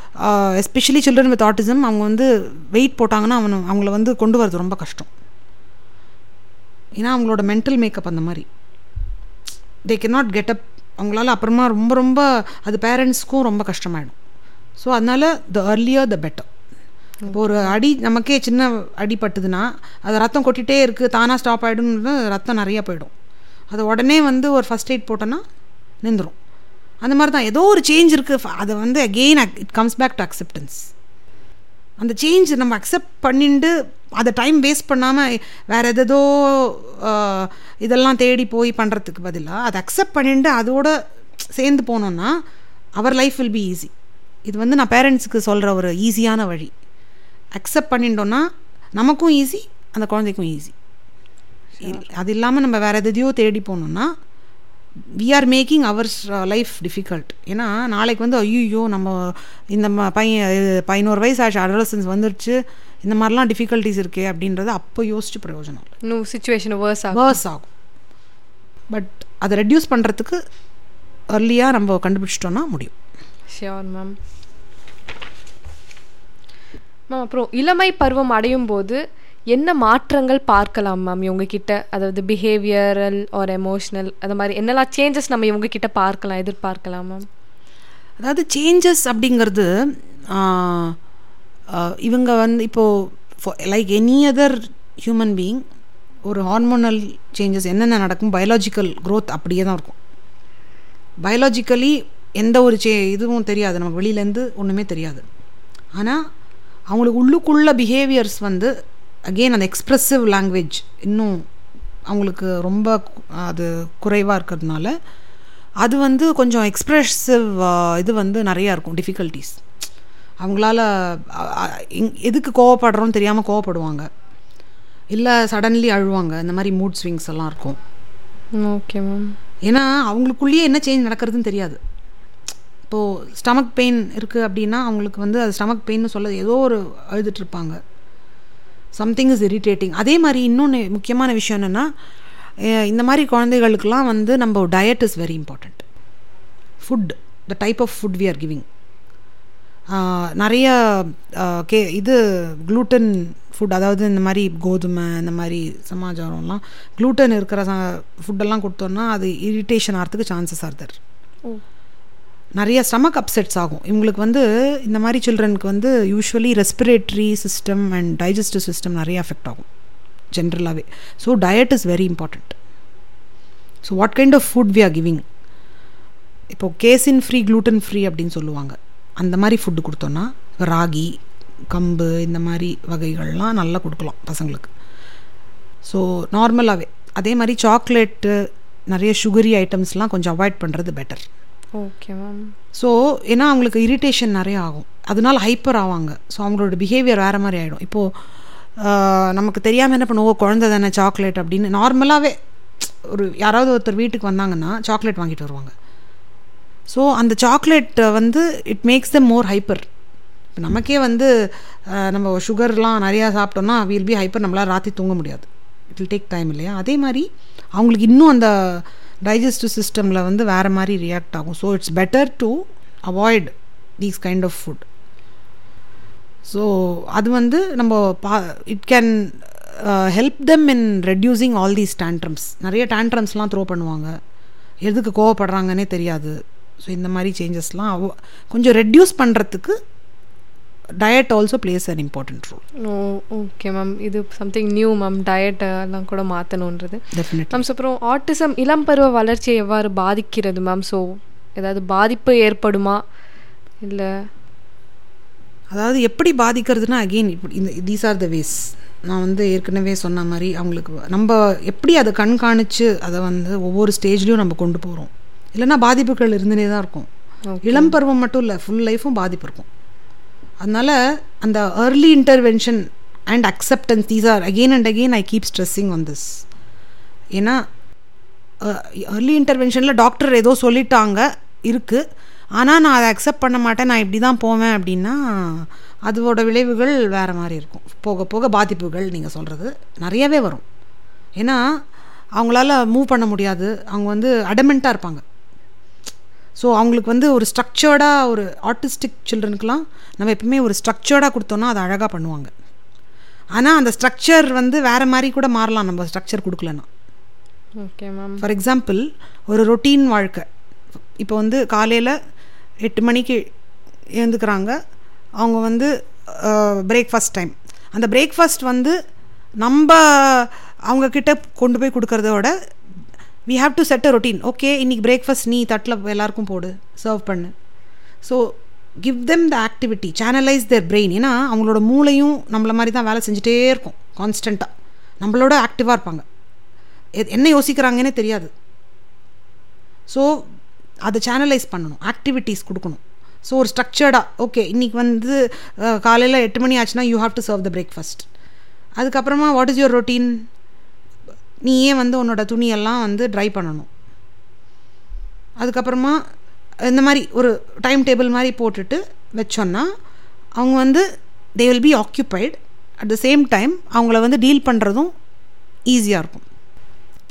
எஸ்பெஷலி சில்ட்ரன் வித் ஆட்டிசம் அவங்க வந்து வெயிட் போட்டாங்கன்னா அவனை அவங்கள வந்து கொண்டு வரது ரொம்ப கஷ்டம். ஏன்னா அவங்களோட மென்டல் மேக்கப் அந்த மாதிரி. They can not get up அவங்களால அப்புறமா ரொம்ப ரொம்ப அது பேரண்ட்ஸ்க்கும் ரொம்ப கஷ்டமாயிடும். ஸோ அதனால் த அர்லியர் த பெட்டர் இப்போ ஒரு அடி நமக்கே சின்ன அடி பட்டுதுன்னா அது ரத்தம் கொட்டிகிட்டே இருக்குது தானாக ஸ்டாப் ஆகிடும்னு ரத்தம் நிறையா போயிடும். அது உடனே வந்து ஒரு ஃபஸ்ட் எய்ட் போட்டோன்னா நின்றுடும் அந்த மாதிரி தான் ஏதோ ஒரு சேஞ்ச் இருக்குது அதை வந்து again it comes back to acceptance அந்த சேஞ்ச் நம்ம அக்செப்ட் பண்ணிட்டு அதை டைம் வேஸ்ட் பண்ணாமல் வேறு எதோ இதெல்லாம் தேடி போய் பண்ணுறதுக்கு பதிலாக அதை அக்செப்ட் பண்ணிட்டு அதோட சேர்ந்து போனோன்னா our life will be easy இது வந்து நான் பேரண்ட்ஸுக்கு சொல்கிற ஒரு ஈஸியான வழி. அக்செப்ட் பண்ணிட்டோன்னா நமக்கும் ஈஸி அந்த குழந்தைக்கும் ஈஸி அது இல்லாமல் நம்ம வேறு எதையோ தேடி போனோம்னா we are making ours life difficult ஏன்னா நாளைக்கு வந்து ஐயோ நம்ம இந்த பையன் பதினோரு வயசு ஆச்சு அடலசன்ஸ் வந்துருச்சு இந்த மாதிரிலாம் டிஃபிகல்ட்டிஸ் இருக்கே அப்படின்றத அப்போ யோசிச்சு பிரயோஜனம் இல்லை. இன்னும் சுச்சுவேஷன் வேர்ஸ் ஆகும். வேர்ஸ் ஆகும். பட் அதை ரெடியூஸ் பண்ணுறதுக்கு early-ஆ நம்ம கண்டுபிடிச்சிட்டோன்னா முடியும். ஷியோர் மேம் மேம் அப்புறம் இளமை பருவம் அடையும் போது என்ன மாற்றங்கள் பார்க்கலாம் மேம் இவங்கக்கிட்ட அதாவது பிஹேவியரல் ஆர் எமோஷனல் அது மாதிரி என்னெல்லாம் சேஞ்சஸ் நம்ம இவங்க கிட்ட பார்க்கலாம் எதிர்பார்க்கலாம் மேம் அதாவது சேஞ்சஸ் அப்படிங்கிறது இவங்க வந்து இப்போது like any other human being ஒரு ஹார்மோனல் சேஞ்சஸ் என்னென்ன நடக்கும்? பயாலஜிக்கல் க்ரோத் அப்படியே தான் இருக்கும். பயாலஜிக்கலி எந்த ஒரு சே இதுவும் தெரியாது. நமக்கு வெளியிலேருந்து ஒன்றுமே தெரியாது. ஆனால் அவங்களுக்கு உள்ளுக்குள்ள பிஹேவியர்ஸ் வந்து அகெயின் அந்த எக்ஸ்ப்ரெசிவ் லாங்குவேஜ் இன்னும் அவங்களுக்கு ரொம்ப அது குறைவாக இருக்கிறதுனால அது வந்து கொஞ்சம் எக்ஸ்ப்ரெசிவ் இது வந்து நிறையா இருக்கும் டிஃபிகல்ட்டிஸ் அவங்களால எதுக்கு கோவப்படுறோன்னு தெரியாமல் கோவப்படுவாங்க. இல்லை சடன்லி அழுவாங்க. இந்த மாதிரி மூட் ஸ்விங்ஸ் எல்லாம் இருக்கும். ஓகே மேம் ஏன்னா அவங்களுக்குள்ளேயே என்ன சேஞ்ச் நடக்கிறதுன்னு தெரியாது. இப்போது ஸ்டமக் பெயின் இருக்குது அப்படின்னா அவங்களுக்கு வந்து அது ஸ்டமக் பெயின்னு சொல்ல ஏதோ ஒரு அழுதுட்டு இருப்பாங்க. சம்திங் இஸ் இரிட்டேட்டிங் அதே மாதிரி இன்னொன்று முக்கியமான விஷயம் என்னென்னா இந்த மாதிரி குழந்தைகளுக்கெல்லாம் வந்து நம்ம diet is very important food the type of food we are giving நிறைய கே இது க்ளூட்டன் ஃபுட் அதாவது இந்த மாதிரி கோதுமை இந்த மாதிரி சமாச்சாரம்லாம் க்ளூட்டன் இருக்கிற ஃபுட்டெல்லாம் கொடுத்தோன்னா அது இரிட்டேஷன் ஆகிறதுக்கு சான்சஸ் ஆர் தர் ஓ. நிறைய ஸ்டமக் அப்செட்ஸ் ஆகும். இவங்களுக்கு வந்து இந்த மாதிரி சில்ட்ரனுக்கு வந்து usually respiratory system and digestive system நிறைய அஃபெக்ட் ஆகும். ஜென்ரலாகவே so diet is very important so what kind of food we are giving இப்போது கேசின் ஃப்ரீ க்ளூட்டன் ஃப்ரீ அப்படின்னு சொல்லுவாங்க. அந்த மாதிரி ஃபுட்டு கொடுத்தோன்னா ராகி கம்பு இந்த மாதிரி வகைகள்லாம் நல்லா கொடுக்கலாம் பசங்களுக்கு. ஸோ நார்மலாகவே அதே மாதிரி சாக்லேட்டு நிறைய சுகரி ஐட்டம்ஸ்லாம் கொஞ்சம் அவாய்ட் பண்ணுறது பெட்டர் ஓகே மேம் ஸோ ஏன்னா அவங்களுக்கு இரிட்டேஷன் நிறைய ஆகும். அதனால ஹைப்பர் ஆவாங்க. ஸோ அவங்களோட பிஹேவியர் வேறு மாதிரி ஆகிடும் இப்போது நமக்கு தெரியாமல் என்ன பண்ணுவோம்? குழந்தை தானே சாக்லேட் அப்படின்னு. நார்மலாகவே ஒரு யாராவது ஒருத்தர் வீட்டுக்கு வந்தாங்கன்னா சாக்லேட் வாங்கிட்டு வருவாங்க. ஸோ அந்த சாக்லேட்டை வந்து it makes the more hyper இப்போ நமக்கே வந்து நம்ம சுகர்லாம் நிறையா சாப்பிட்டோம்னா வில் பி ஹைப்பர் நம்மளால் ராத்தி தூங்க முடியாது. இட் வில் டேக் டைம் இல்லையா? அதே மாதிரி அவங்களுக்கு இன்னும் அந்த டைஜஸ்டிவ் சிஸ்டமில் வந்து வேறு மாதிரி ரியாக்ட் ஆகும். So it's better to avoid these kind of food so அது வந்து நம்ம பா it can help them in reducing all these tantrums நிறைய டேண்ட்ரம்ஸ்லாம் த்ரோ பண்ணுவாங்க. எதுக்கு கோவப்படுறாங்கன்னே தெரியாது. ஸோ இந்த மாதிரி சேஞ்சஸ்லாம் அவ கொஞ்சம் ரெடியூஸ் பண்ணுறதுக்கு diet also plays an important role oh okay ma'am இது சம்திங் நியூ மேம் டயட் எல்லாம் கூட மாற்றணுன்றது டெஃபினெட்லி மேம் அப்புறம் ஆட்டிசம் இளம் பருவ வளர்ச்சியை எவ்வாறு பாதிக்கிறது மேம் ஸோ ஏதாவது பாதிப்பு ஏற்படுமா? இல்லை? அதாவது எப்படி பாதிக்கிறதுனா அகெயின் இப்படி இந்த தீஸ் ஆர் த வேஸ் நான் வந்து ஏற்கனவே சொன்ன மாதிரி அவங்களுக்கு நம்ம எப்படி அதை கண்காணித்து அதை வந்து ஒவ்வொரு ஸ்டேஜ்லேயும் நம்ம கொண்டு போகிறோம் இல்லைன்னா பாதிப்புகள் இருந்துனே தான் இருக்கும். இளம் பருவம் மட்டும் இல்லை ஃபுல் லைஃப்பும் பாதிப்பு இருக்கும். அதனால் அந்த early intervention and acceptance these are again and again I keep stressing on this ஏன்னா ஏர்லி இன்டர்வென்ஷனில் டாக்டர் ஏதோ சொல்லிட்டாங்க இருக்குது ஆனால் நான் அதை அக்செப்ட் பண்ண மாட்டேன் நான் இப்படி தான் போவேன் அப்படின்னா அதோட விளைவுகள் வேறு மாதிரி இருக்கும். போக போக பாதிப்புகள் நீங்கள் சொல்கிறது நிறையவே வரும். ஏன்னா அவங்களால மூவ் பண்ண முடியாது. அவங்க வந்து அடமெண்ட்டாக இருப்பாங்க. ஸோ அவங்களுக்கு வந்து ஒரு ஸ்ட்ரக்சர்டாக ஒரு ஆர்டிஸ்டிக் சில்ட்ரனுக்குலாம் நம்ம எப்பவுமே ஒரு ஸ்ட்ரக்சர்டாக கொடுத்தோன்னா அதை அழகாக பண்ணுவாங்க. ஆனால் அந்த ஸ்ட்ரக்சர் வந்து வேறு மாதிரி கூட மாறலாம். நம்ம ஸ்ட்ரக்சர் கொடுக்கலன்னா. ஓகே மேம் ஃபார் எக்ஸாம்பிள் ஒரு ரொட்டீன் வாழ்க்கை. இப்போ வந்து காலையில் எட்டு மணிக்கு எழுந்துக்கிறாங்க. அவங்க வந்து பிரேக்ஃபாஸ்ட் டைம் அந்த பிரேக்ஃபாஸ்ட் வந்து நம்ம அவங்கக்கிட்ட கொண்டு போய் கொடுக்கறத விட we have to set a routine okay இன்றைக்கி பிரேக்ஃபாஸ்ட் நீ தட்டில் எல்லாருக்கும் போடு. சர்வ் பண்ணு. So give them the activity channelise their brain ஏன்னா அவங்களோட மூளையும் நம்மள மாதிரி தான் வேலை செஞ்சுட்டே இருக்கும். கான்ஸ்டண்ட்டாக நம்மளோட ஆக்டிவாக இருப்பாங்க. என்ன யோசிக்கிறாங்கன்னே தெரியாது. ஸோ அதை சேனலைஸ் பண்ணணும். ஆக்டிவிட்டீஸ் கொடுக்கணும். ஸோ ஒரு ஸ்ட்ரக்சர்டாக ஓகே இன்றைக்கி வந்து காலையில் எட்டு மணி ஆச்சுன்னா you have to serve the breakfast அதுக்கப்புறமா வாட் இஸ் யுவர் ரொட்டீன் நீயே வந்து உன்னோட துணியெல்லாம் வந்து ட்ரை பண்ணணும். அதுக்கப்புறமா இந்த மாதிரி ஒரு டைம் டேபிள் மாதிரி போட்டுட்டு வச்சோன்னா அவங்க வந்து they will be occupied at the same time அவங்கள வந்து டீல் பண்ணுறதும் ஈஸியாக இருக்கும்.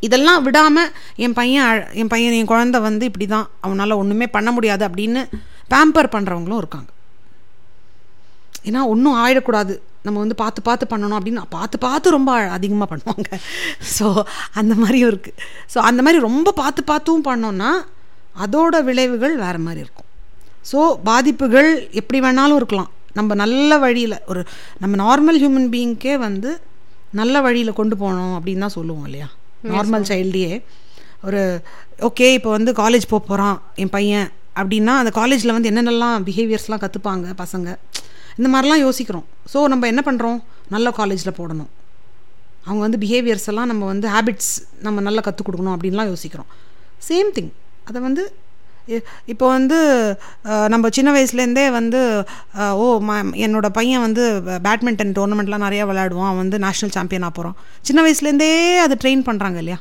இதெல்லாம் விடாமல் என் பையன் அழ- என் பையன் என் குழந்த வந்து இப்படி தான் அவனால் ஒன்றுமே பண்ண முடியாது அப்படின்னு பேம்பர் பண்ணுறவங்களும் இருக்காங்க. ஏன்னா ஒன்றும் ஆயிடக்கூடாது. நம்ம வந்து பார்த்து பார்த்து பண்ணணும் அப்படின்னு பார்த்து பார்த்து ரொம்ப அதிகமாக பண்ணுவாங்க. ஸோ அந்த மாதிரியும் இருக்குது ஸோ அந்த மாதிரி ரொம்ப பார்த்து பார்த்தும் பண்ணோன்னா அதோட விளைவுகள் வேறு மாதிரி இருக்கும். ஸோ பாதிப்புகள் எப்படி வேணாலும் இருக்கலாம். நம்ம நல்ல வழியில் ஒரு நம்ம நார்மல் ஹியூமன் பீயிங்க்கே வந்து நல்ல வழியில் கொண்டு போகணும் அப்படின்னு தான் சொல்லுவோம் இல்லையா? நார்மல் சைல்டையே ஒரு ஓகே இப்போ வந்து காலேஜ் போக போகிறான் என் பையன் அப்படின்னா அந்த காலேஜில் வந்து என்னென்னலாம் பிஹேவியர்ஸ்லாம் கற்றுப்பாங்க பசங்க? இந்த மாதிரிலாம் யோசிக்கிறோம். ஸோ நம்ம என்ன பண்ணுறோம் நல்ல காலேஜில் போடணும். அவங்க வந்து பிஹேவியர்ஸ் எல்லாம் நம்ம வந்து ஹேபிட்ஸ் நம்ம நல்லா கற்றுக் கொடுக்கணும் அப்படின்லாம் யோசிக்கிறோம். சேம் திங் அதை வந்து இப்போ வந்து நம்ம சின்ன வயசுலேருந்தே வந்து ஓ ம என்னோட பையன் வந்து பேட்மிண்டன் டோர்னமெண்ட்லாம் நிறையா விளையாடுவான். அவன் வந்து நேஷ்னல் சாம்பியனாக போகிறான் சின்ன வயசுலேருந்தே அதை ட்ரெயின் பண்ணுறாங்க இல்லையா?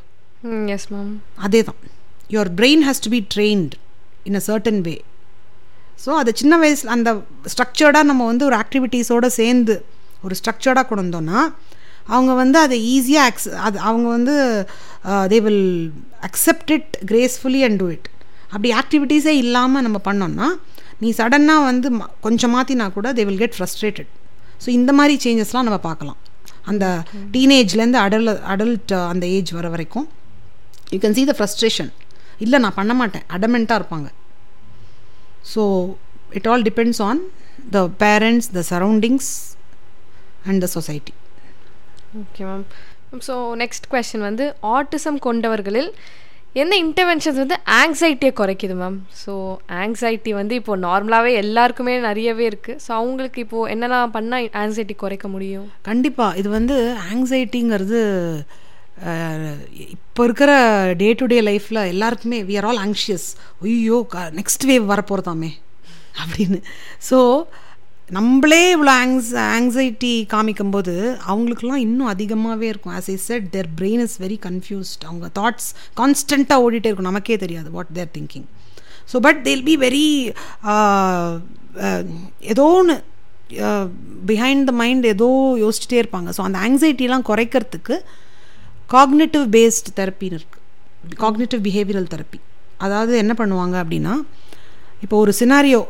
எஸ் மேம் அதே தான் your brain has to be trained in a certain way so அது சின்ன வயசில் அந்த ஸ்ட்ரக்சர்டாக நம்ம வந்து ஒரு ஆக்டிவிட்டீஸோடு சேர்ந்து ஒரு ஸ்ட்ரக்சர்டாக கொண்டு வந்தோம்னா அவங்க வந்து அதை ஈஸியாக அக்ஸ் அது அவங்க வந்து they will accept it gracefully and do it அப்படி ஆக்டிவிட்டீஸே இல்லாமல் நம்ம பண்ணோம்னா நீ சடனாக வந்து கொஞ்சம் மாற்றினா கூட they will get frustrated so இந்த மாதிரி சேஞ்சஸ்லாம் நம்ம பார்க்கலாம். அந்த டீனேஜ்லேருந்து அடல் அடல்ட் அந்த ஏஜ் வர வரைக்கும் you can see the frustration இல்லை நான் பண்ண மாட்டேன். அடமெண்ட்டாக இருப்பாங்க. So it all depends on the parents the surroundings and the society okay ma'am so next question வந்து ஆட்டிசம் கொண்டவர்களில் எந்த இன்டர்வென்ஷன்ஸ் வந்து ஆங்ஸைட்டியை குறைக்குது மேம் ஸோ ஆங்ஸைட்டி வந்து இப்போ நார்மலாகவே எல்லாருக்குமே நிறையவே இருக்குது ஸோ அவங்களுக்கு இப்போது என்னெல்லாம் பண்ணால் ஆங்ஸைட்டி குறைக்க முடியும்? கண்டிப்பாக இது வந்து ஆங்ஸைட்டிங்கிறது இப்போ இருக்கிற டே டு டே லைஃப்பில் எல்லாருக்குமே வி ஆர் ஆல் ஆங்ஷியஸ் ஐயோ நெக்ஸ்ட் வேவ் வரப்போகிறதாமே அப்படின்னு. ஸோ நம்மளே இவ்வளோ ஆங்ஸ் ஆங்ஸைட்டி காமிக்கும்போது அவங்களுக்குலாம் இன்னும் அதிகமாகவே இருக்கும். As I said their brain is very confused அவங்க தாட்ஸ் கான்ஸ்டண்ட்டாக ஓடிட்டே இருக்கும். நமக்கே தெரியாது what they're thinking so but they'll be very ஏதோ ஒன்று பிஹைண்ட் த மைண்ட் ஏதோ யோசிச்சுட்டே இருப்பாங்க. ஸோ அந்த ஆங்ஸைட்டிலாம் குறைக்கிறதுக்கு காக்னேட்டிவ் பேஸ்ட் தெரப்பின்னு இருக்குது காக்னேட்டிவ் பிஹேவியரல் தெரப்பி அதாவது என்ன பண்ணுவாங்க அப்படின்னா இப்போ ஒரு சினாரியோ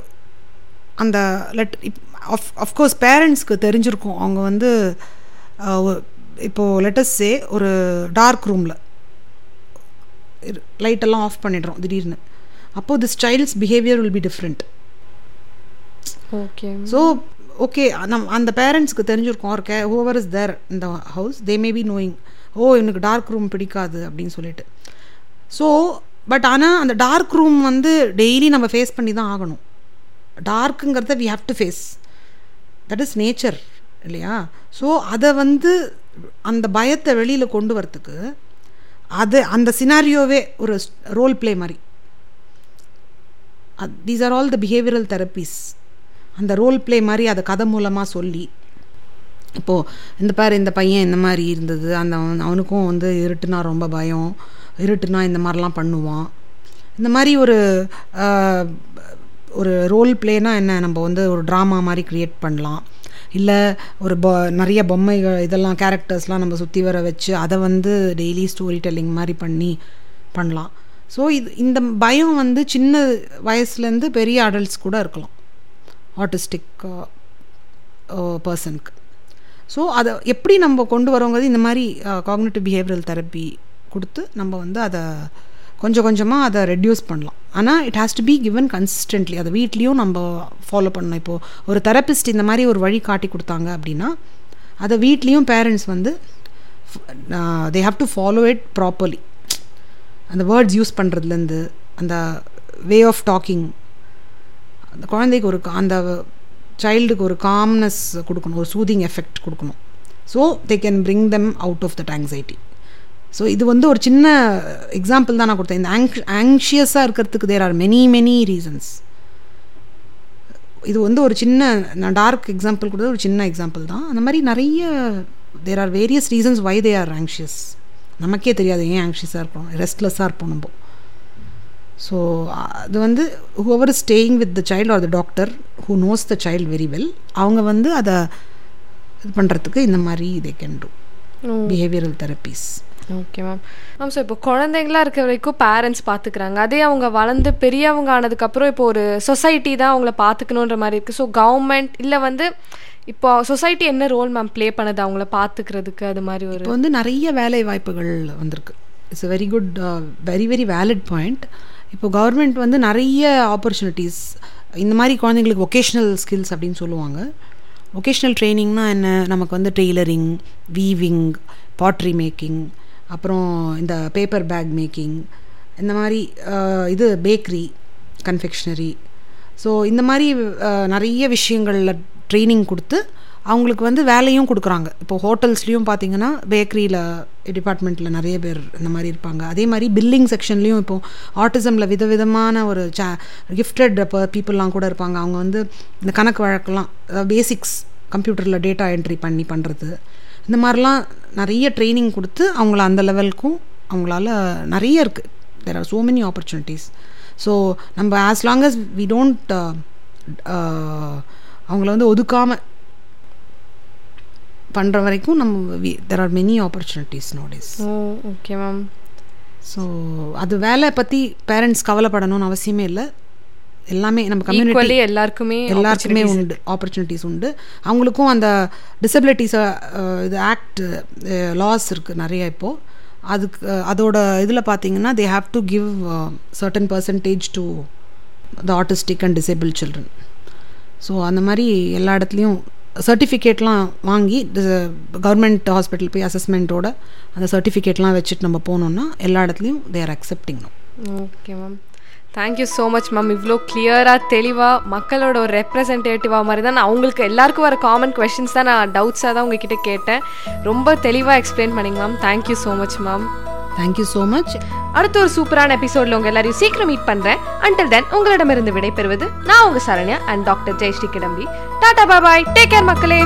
அந்த லெட் இப் ஆஃப் அஃப்கோர்ஸ் பேரண்ட்ஸ்க்கு தெரிஞ்சிருக்கும். அவங்க வந்து இப்போது லெட்டஸ் சே ஒரு டார்க் ரூமில் லைட்டெல்லாம் ஆஃப் பண்ணிடுறோம் திடீர்னு. அப்போது this child's behaviour will be different okay so okay நம் அந்த பேரண்ட்ஸ்க்கு தெரிஞ்சிருக்கும் ஒரு கே ஹோவர் இஸ் தேர் இந்த house they may be knowing oh எனக்கு டார்க் ரூம் பிடிக்காது அப்படின்னு சொல்லிட்டு. ஸோ பட் ஆனால் அந்த டார்க் ரூம் வந்து டெய்லி நம்ம ஃபேஸ் பண்ணி தான் ஆகணும். டார்க்குங்கிறத we have to face that is nature இல்லையா? ஸோ அதை வந்து அந்த பயத்தை வெளியில் கொண்டு வரத்துக்கு அது அந்த சினாரியோவே ஒரு ரோல் ப்ளே மாதிரி. These are all the behavioural therapies அந்த ரோல் ப்ளே மாதிரி அதை கதை மூலமாக சொல்லி இப்போது இந்த பாரு இந்த பையன் இந்த மாதிரி இருந்தது. அந்த அவன் அவனுக்கும் வந்து இருட்டுனா ரொம்ப பயம். இருட்டுனா இந்த மாதிரிலாம் பண்ணுவான். இந்த மாதிரி ஒரு ஒரு ரோல் பிளேனா என்ன? நம்ம வந்து ஒரு ட்ராமா மாதிரி க்ரியேட் பண்ணலாம். இல்லை ஒரு பொ நிறைய பொம்மைகள் இதெல்லாம் கேரக்டர்ஸ்லாம் நம்ம சுற்றி வர வச்சு அதை வந்து டெய்லி ஸ்டோரி டெல்லிங் மாதிரி பண்ணி பண்ணலாம். ஸோ இது இந்த பயம் வந்து சின்ன வயசுலேருந்து பெரிய அடல்ட்ஸ் கூட இருக்கலாம். ஆட்டிஸ்டிக் பர்சனுக்கு ஸோ அதை எப்படி நம்ம கொண்டு வரோங்கிறது இந்த மாதிரி காக்னேட்டிவ் பிஹேவியரல் தெரப்பி கொடுத்து நம்ம வந்து அதை கொஞ்சம் கொஞ்சமாக அதை ரெடியூஸ் பண்ணலாம். ஆனால் it has to be given consistently அதை வீட்லேயும் நம்ம ஃபாலோ பண்ணணும். இப்போது ஒரு தெரபிஸ்ட் இந்த மாதிரி ஒரு வழி காட்டி கொடுத்தாங்க அப்படின்னா அதை வீட்லேயும் பேரண்ட்ஸ் வந்து they have to follow it properly அந்த வேர்ட்ஸ் யூஸ் பண்ணுறதுலேருந்து அந்த வே ஆஃப் டாக்கிங் அந்த குழந்தைக்கு ஒரு அந்த சைல்டுக்கு ஒரு காம்னஸ் கொடுக்கணும் ஒரு சூதிங் எஃபெக்ட் கொடுக்கணும். So they can bring them out of that anxiety so இது வந்து ஒரு சின்ன எக்ஸாம்பிள் தான் நான் கொடுத்தேன். இந்த ஆங்க் ஆங்ஷியஸாக இருக்கிறதுக்கு there are many many reasons இது வந்து ஒரு சின்ன நான் டார்க் எக்ஸாம்பிள் கொடுத்தது ஒரு சின்ன எக்ஸாம்பிள் தான். அந்த மாதிரி நிறைய there are various reasons why they are anxious நமக்கே தெரியாது ஏன் ஆங்ஷியஸாக இருக்கோம் ரெஸ்ட்லெஸ்ஸாக இருப்போம் நம்ம. ஸோ அது வந்து whoever staying with the child or the doctor who knows the child very well அவங்க வந்து அதை இது பண்ணுறதுக்கு இந்த மாதிரி they can do behavioural therapies okay ma'am ma'am so இப்போ குழந்தைங்களா இருக்க வரைக்கும் பேரண்ட்ஸ் பார்த்துக்கிறாங்க அதே அவங்க வளர்ந்து பெரியவங்க ஆனதுக்கப்புறம் இப்போ ஒரு சொசைட்டி தான் அவங்கள பார்த்துக்கணுன்ற மாதிரி இருக்குது ஸோ கவர்மெண்ட் இல்லை வந்து இப்போ சொசைட்டி என்ன ரோல் மேம் ப்ளே பண்ணுது அவங்கள பார்த்துக்கிறதுக்கு அது மாதிரி ஒரு வந்து நிறைய வேலை வாய்ப்புகள் வந்திருக்கு. It's very good very very valid point இப்போ கவர்மெண்ட் வந்து நிறைய ஆப்பர்ச்சுனிட்டிஸ் இந்த மாதிரி குழந்தைங்களுக்கு ஒகேஷ்னல் ஸ்கில்ஸ் அப்படின்னு சொல்லுவாங்க. ஒகேஷ்னல் ட்ரைனிங்னா என்ன? நமக்கு வந்து டெய்லரிங் வீவிங் பாட்ரி மேக்கிங் அப்புறம் இந்த பேப்பர் பேக் மேக்கிங் இந்த மாதிரி இது பேக்கரி கன்ஃபெக்ஷனரி ஸோ இந்த மாதிரி நிறைய விஷயங்களில் ட்ரைனிங் கொடுத்து அவங்களுக்கு வந்து வேலையும் கொடுக்குறாங்க. இப்போ ஹோட்டல்ஸ்லேயும் பார்த்தீங்கன்னா பேக்கரியில் டிபார்ட்மெண்ட்டில் நிறைய பேர் இந்த மாதிரி இருப்பாங்க. அதே மாதிரி பில்லிங் செக்ஷன்லேயும் இப்போ ஆர்டிசமில் விதவிதமான ஒரு சா கிஃப்டட் பீப்புளெலாம் கூட இருப்பாங்க. அவங்க வந்து இந்த கணக்கு வழக்கெல்லாம் பேசிக்ஸ் கம்ப்யூட்டரில் டேட்டா என்ட்ரி பண்ணி பண்ணுறது இந்த மாதிரிலாம் நிறைய ட்ரைனிங் கொடுத்து அவங்கள அந்த லெவலுக்கும் அவங்களால நிறைய இருக்குது there are so many opportunities so நம்ம as long as we don't அவங்கள வந்து ஒதுக்காமல் பண்ணுற வரைக்கும் நம்ம there are many opportunities nowadays okay ma'am so அது வேலை பற்றி பேரண்ட்ஸ் கவலைப்படணும்னு அவசியமே இல்லை. எல்லாமே நம்ம கம்யூனிட்டி எல்லாருக்குமே எல்லாருக்குமே உண்டு ஆப்பர்ச்சுனிட்டிஸ் உண்டு. அவங்களுக்கும் அந்த டிசபிலிட்டிஸை இது ஆக்ட் லாஸ் இருக்குது நிறைய இப்போது அதுக்கு அதோட இதில் பார்த்தீங்கன்னா they have to give certain percentage to the autistic and disable children so அந்த மாதிரி எல்லா இடத்துலையும் சர்டிஃபிகேட்லாம் வாங்கி கவர்மெண்ட் ஹாஸ்பிட்டல் போய் அசஸ்மெண்ட்டோட அந்த சர்டிஃபிகேட்லாம் வச்சுட்டு நம்ம போனோம்னா எல்லா இடத்துலையும் they're accepting okay ma'am thank you so much ma'am இவ்வளோ கிளியராக தெளிவாக மக்களோட ஒரு ரெப்ரசன்டேட்டிவாக மாதிரி தான் நான் அவங்களுக்கு எல்லாருக்கும் வர காமன் கொஷின்ஸ் தான் நான் டவுட்ஸாக தான் உங்ககிட்ட கேட்டேன். ரொம்ப தெளிவாக எக்ஸ்பிளைன் பண்ணிங்க ma'am thank you so much ma'am thank you so much அடுத்த ஒரு சூப்பரான எபிசோட்ல உங்க எல்லாரையும் சீக்கிரம் மீட் பண்றேன். அண்டில் தென் உங்களிடமிருந்து விடைபெறுவது நான் உங்க Saranya and doctor Jayashree Kidambi. Tata bye bye take care மக்களே.